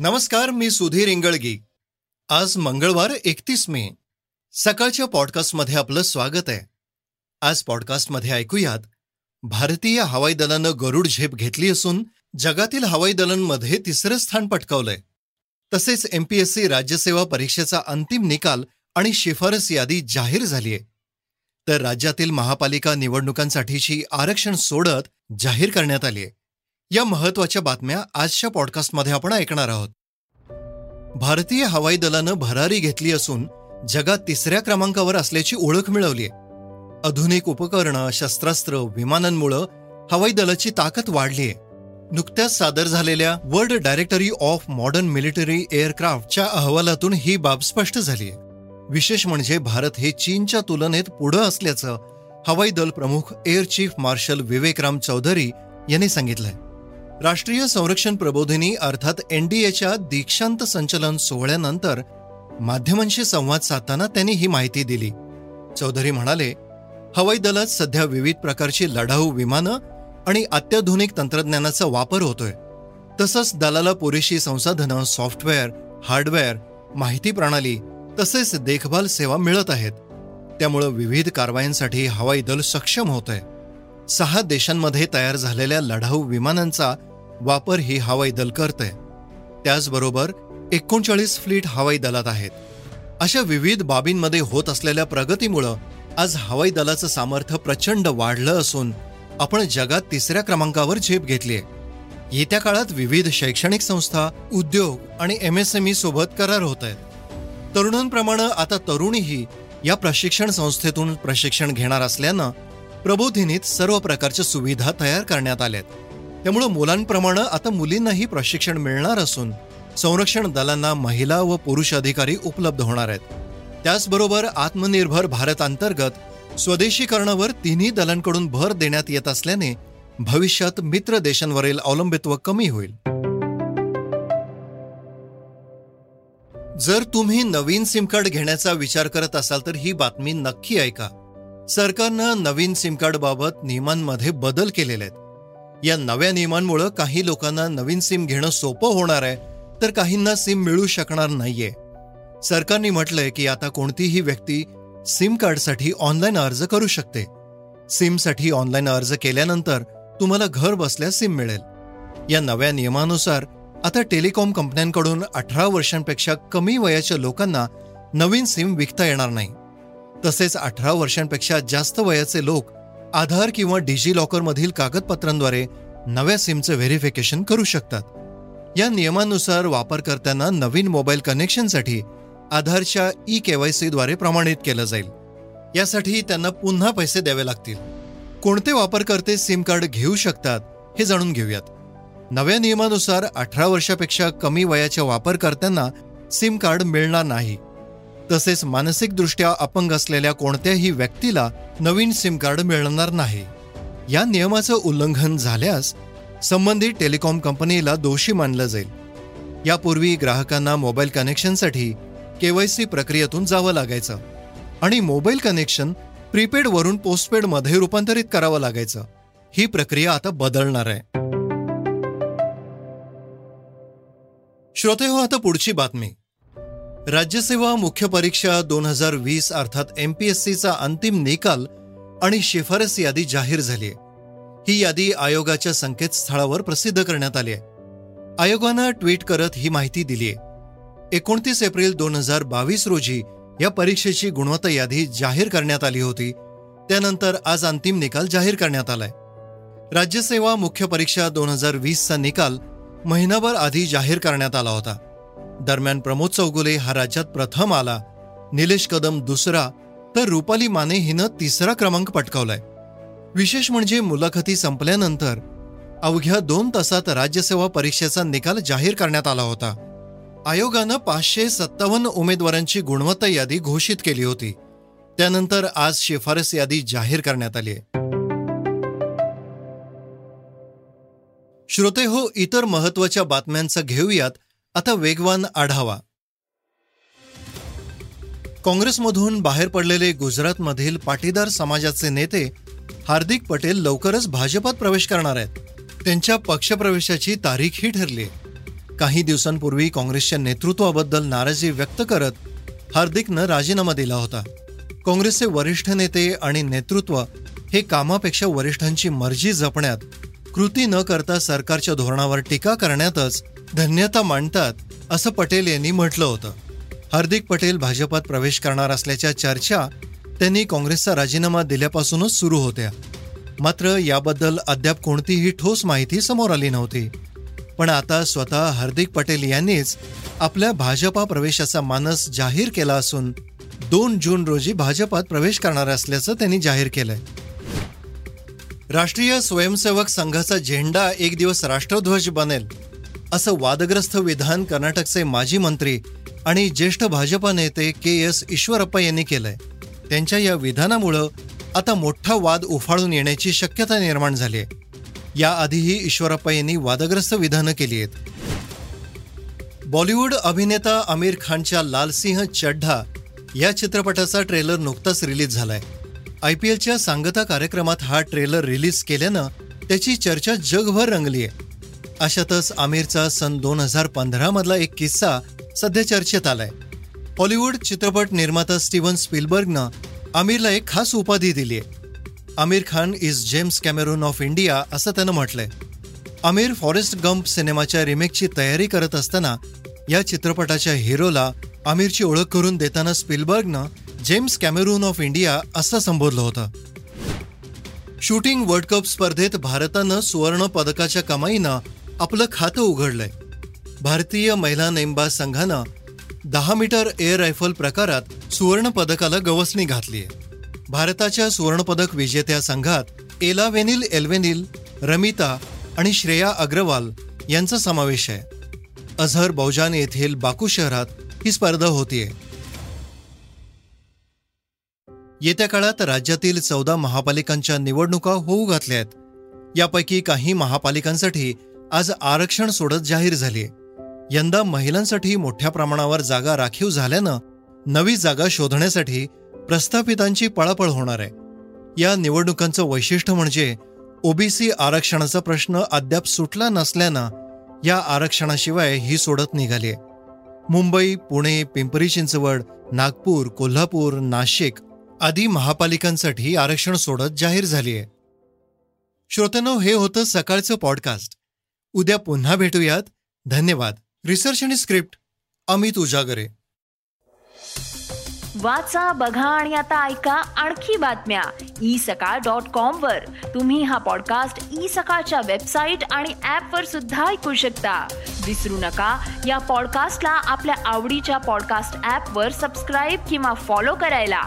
नमस्कार मी सुधीर इंगळगी. आज मंगळवार एकतीस मे. सकाळच्या पॉडकास्टमध्ये आपलं स्वागत आहे. आज पॉडकास्टमध्ये ऐकूयात भारतीय हवाई दलानं गरुड झेप घेतली असून जगातील हवाई दलांमध्ये तिसरं स्थान पटकावलंय. तसेच एमपीएससी राज्यसेवा परीक्षेचा अंतिम निकाल आणि शिफारस यादी जाहीर झालीय. तर राज्यातील महापालिका निवडणुकांसाठीची आरक्षण सोडत जाहीर करण्यात आली आहे या महत्त्वाच्या बातम्या आजच्या पॉडकास्टमध्ये आपण ऐकणार आहोत. भारतीय हवाई दलानं भरारी घेतली असून जगात तिसऱ्या क्रमांकावर असल्याची ओळख मिळवली आहे. आधुनिक उपकरणं शस्त्रास्त्र विमानांमुळं हवाई दलाची ताकद वाढली आहे. नुकत्याच सादर झालेल्या world directory of modern military एअरक्राफ्टच्या अहवालातून ही बाब स्पष्ट झाली आहे. विशेष म्हणजे भारत हे चीनच्या तुलनेत पुढं असल्याचं हवाई दल प्रमुख air chief marshal Vivekram Chaudhari यांनी सांगितलंय. राष्ट्रीय संरक्षण प्रबोधिनी अर्थात एनडीएच्या दीक्षांत संचलन सोहळ्यानंतर माध्यमांशी संवाद साधताना त्यांनी ही माहिती दिली. चौधरी म्हणाले हवाई दलात सध्या विविध प्रकारची लढाऊ विमानं आणि अत्याधुनिक तंत्रज्ञानाचा वापर होतोय. तसंच दलाला पुरेशी संसाधनं सॉफ्टवेअर हार्डवेअर माहिती प्रणाली तसेच देखभाल सेवा मिळत आहेत. त्यामुळं विविध कारवायांसाठी हवाई दल सक्षम होत आहे सहा देशांमध्ये तयार झालेल्या लढाऊ विमानांचा वापर ही हवाई दल करतंय. त्याचबरोबर एकोणचाळीस फ्लीट हवाई दलात आहेत. अशा विविध बाबींमध्ये होत असलेल्या प्रगतीमुळं आज हवाई दलाचं सामर्थ्य प्रचंड वाढलं असून आपण जगात तिसऱ्या क्रमांकावर झेप घेतलीय. येत्या काळात विविध शैक्षणिक संस्था उद्योग आणि एम एस एम ई सोबत करार होत आहेत तरुणांप्रमाणे आता तरुणीही या प्रशिक्षण संस्थेतून प्रशिक्षण घेणार असल्यानं प्रबोधिनीत सर्व प्रकारच्या सुविधा तयार करण्यात आल्यात. त्यामुळे मुलांप्रमाणे आता मुलींनाही प्रशिक्षण मिळणार असून संरक्षण दलांना महिला व पुरुष अधिकारी उपलब्ध होणार आहेत. त्याचबरोबर आत्मनिर्भर भारत अंतर्गत स्वदेशीकरणावर तिन्ही दलांकडून भर देण्यात येत असल्याने भविष्यात मित्र देशांवरील अवलंबित्व कमी होईल. जर तुम्ही नवीन सिम कार्ड घेण्याचा विचार करत असाल तर ही बातमी नक्की ऐका. सरकारनं नवीन सिम नियमांमध्ये बदल केलेले आहेत. या नव्या नियमांमुळं काही लोकांना नवीन सिम घेणं सोपं होणार आहे तर काहींना सिम मिळू शकणार नाहीये. सरकारने म्हटलंय की आता कोणतीही व्यक्ती सिम कार्डसाठी ऑनलाईन अर्ज करू शकते. सिमसाठी ऑनलाईन अर्ज केल्यानंतर तुम्हाला घर बसल्या सिम मिळेल. या नव्या नियमानुसार आता टेलिकॉम कंपन्यांकडून अठरा वर्षांपेक्षा कमी वयाच्या लोकांना नवीन सिम विकता येणार नाही. तसेच अठरा वर्षांपेक्षा जास्त वयाचे लोक आधार किंवा डिजी लॉकरमधील कागदपत्रांद्वारे नव्या सिमचे व्हेरिफिकेशन करू शकतात. या नियमानुसार वापरकर्त्यांना नवीन मोबाईल कनेक्शनसाठी आधारच्या ई केवायसीद्वारे प्रमाणित केलं जाईल. यासाठी त्यांना पुन्हा पैसे द्यावे लागतील. कोणते वापरकर्ते सिम कार्ड घेऊ शकतात हे जाणून घेऊयात. नव्या नियमानुसार अठरा वर्षापेक्षा कमी वयाच्या वापरकर्त्यांना सिम कार्ड मिळणार नाही. तसेच मानसिकदृष्ट्या अपंग असलेल्या कोणत्याही व्यक्तीला नवीन सिम कार्ड मिळणार नाही. या नियमाचं उल्लंघन झाल्यास संबंधित टेलिकॉम कंपनीला दोषी मानलं जाईल. यापूर्वी ग्राहकांना मोबाईल कनेक्शनसाठी केवायसी प्रक्रियेतून जावं लागायचं आणि मोबाईल कनेक्शन प्रीपेडवरून पोस्टपेडमध्ये रूपांतरित करावं लागायचं. ही प्रक्रिया आता बदलणार आहे. श्रोते हो आता पुढची बातमी. राज्यसेवा मुख्य परीक्षा दोन हजार वीस अर्थात एमपीएससीचा अंतिम निकाल आणि शिफारस यादी जाहीर झाली आहे ही यादी आयोगाच्या संकेतस्थळावर प्रसिद्ध करण्यात आली आहे आयोगानं ट्विट करत ही माहिती दिली आहे एकोणतीस एप्रिल दोन हजार बावीस रोजी या परीक्षेची गुणवत्ता यादी जाहीर करण्यात आली होती. त्यानंतर आज अंतिम निकाल जाहीर करण्यात आलाय. राज्यसेवा मुख्य परीक्षा दोन हजार वीसचा निकाल महिनाभर आधी जाहीर करण्यात आला होता. दरम्यान प्रमोद चौगुले हा राज्यात प्रथम आला. निलेश कदम दुसरा तर रुपाली माने हिनं तिसरा क्रमांक पटकावलाय. विशेष म्हणजे मुलाखती संपल्यानंतर अवघ्या दोन तासात राज्यसेवा परीक्षेचा निकाल जाहीर करण्यात आला होता. आयोगानं पाचशे सत्तावन्न उमेदवारांची गुणवत्ता यादी घोषित केली होती. त्यानंतर आज शिफारस यादी जाहीर करण्यात आली आहे. श्रोते हो इतर महत्त्वाच्या बातम्यांचा घेऊयात. आता वेगवान आढावा. काँग्रेसमधून बाहेर पडलेले गुजरातमधील पाटीदार समाजाचे नेते हार्दिक पटेल लवकरच भाजपात प्रवेश करणार आहेत. त्यांच्या पक्षप्रवेशाची तारीखही ठरली काही दिवसांपूर्वी काँग्रेसच्या नेतृत्वाबद्दल नाराजी व्यक्त करत हार्दिकनं राजीनामा दिला होता. काँग्रेसचे वरिष्ठ नेते आणि नेतृत्व हे कामापेक्षा वरिष्ठांची मर्जी जपण्यात कृती न करता सरकारच्या धोरणावर टीका करण्यातच धन्यता मांडतात असं पटेल यांनी म्हटलं होतं. हार्दिक पटेल भाजपात प्रवेश करणार असल्याच्या चर्चा त्यांनी काँग्रेसचा राजीनामा दिल्यापासूनच सुरू होत्या. मात्र याबद्दल अद्याप कोणतीही ठोस माहिती समोर आली नव्हती. पण आता स्वतः हार्दिक पटेल यांनीच आपल्या भाजपा प्रवेशाचा मानस जाहीर केला असून दोन जून रोजी भाजपात प्रवेश करणार असल्याचं त्यांनी जाहीर केलंय. राष्ट्रीय स्वयंसेवक संघाचा झेंडा एक दिवस राष्ट्रध्वज बनेल. असं वादग्रस्त विधान कर्नाटकचे माजी मंत्री आणि ज्येष्ठ भाजपा नेते के एस ईश्वरप्पा यांनी केलंय. त्यांच्या या विधानामुळं आता मोठा वाद उफाळून येण्याची शक्यता निर्माण झाली आहे याआधीही ईश्वरप्पा यांनी वादग्रस्त विधानं केली आहेत. बॉलिवूड अभिनेता आमिर खानच्या लालसिंह चड्ढा या चित्रपटाचा ट्रेलर नुकताच रिलीज झालाय. आय पी एलच्या सांगता कार्यक्रमात हा ट्रेलर रिलीज केल्यानं त्याची चर्चा जगभर रंगली आहे अशातच आमिरचा सन दोन हजार पंधरा मधला एक किस्सा सध्या चर्चेत आलाय. हॉलिवूड चित्रपट निर्माता स्टीव्हन स्पिलबर्गनं आमिरला एक खास उपाधी दिली आहे Aamir Khan is James Cameron of India असं त्यानं म्हटलंय. आमिर फॉरेस्ट गंप सिनेमाच्या रिमेकची तयारी करत असताना या चित्रपटाच्या हिरोला आमिरची ओळख करून देताना स्पिलबर्गनं जेम्स कॅमेरून ऑफ इंडिया असं संबोधलं होतं. शूटिंग वर्ल्ड कप स्पर्धेत भारतानं सुवर्ण पदकाच्या कमाईनं आपलं खातं उघडलंय. भारतीय महिला नेमबाज संघानं दहा मीटर एअर रायफल प्रकारात सुवर्ण पदकाला गवसणी घातली आहे भारताच्या सुवर्णपदक विजेत्या संघात एला वेनिल एल्वेनिल रमिता आणि श्रेया अग्रवाल यांचा समावेश आहे. अझहर बौजान येथील बाकू शहरात ही स्पर्धा होतीये. येत्या काळात राज्यातील चौदा महापालिकांच्या निवडणुका होऊ घातल्या आहेत यापैकी काही महापालिकांसाठी आज आरक्षण सोडत जाहीर झालीय. यंदा महिलांसाठी मोठ्या प्रमाणावर जागा राखीव झाल्यानं नवी जागा शोधण्यासाठी प्रस्थापितांची पळापळ होणार आहे. या निवडणुकांचं वैशिष्ट्य म्हणजे ओबीसी आरक्षणाचा प्रश्न अद्याप सुटला नसल्यानं या आरक्षणाशिवाय ही सोडत निघाली मुंबई पुणे पिंपरी चिंचवड नागपूर कोल्हापूर नाशिक आदी महापालिकांसाठी आरक्षण सोडत जाहीर झाली आहे श्रोत्यानो हे होतं सकाळचं पॉडकास्ट. उद्या पुन्हा भेटूयात. धन्यवाद. रिसर्च आणि स्क्रिप्ट अमित उजागरे. वाचा बघा आणि आता ऐका आणखी बातम्या. ई सकाळ डॉट कॉम वर. तुम्ही हा पॉडकास्ट ई सकाळच्या वेबसाईट आणि ऍप वर सुद्धा ऐकू शकता. विसरू नका या पॉडकास्टला आपल्या आवडीच्या पॉडकास्ट ऍप वर सबस्क्राईब किंवा फॉलो करायला.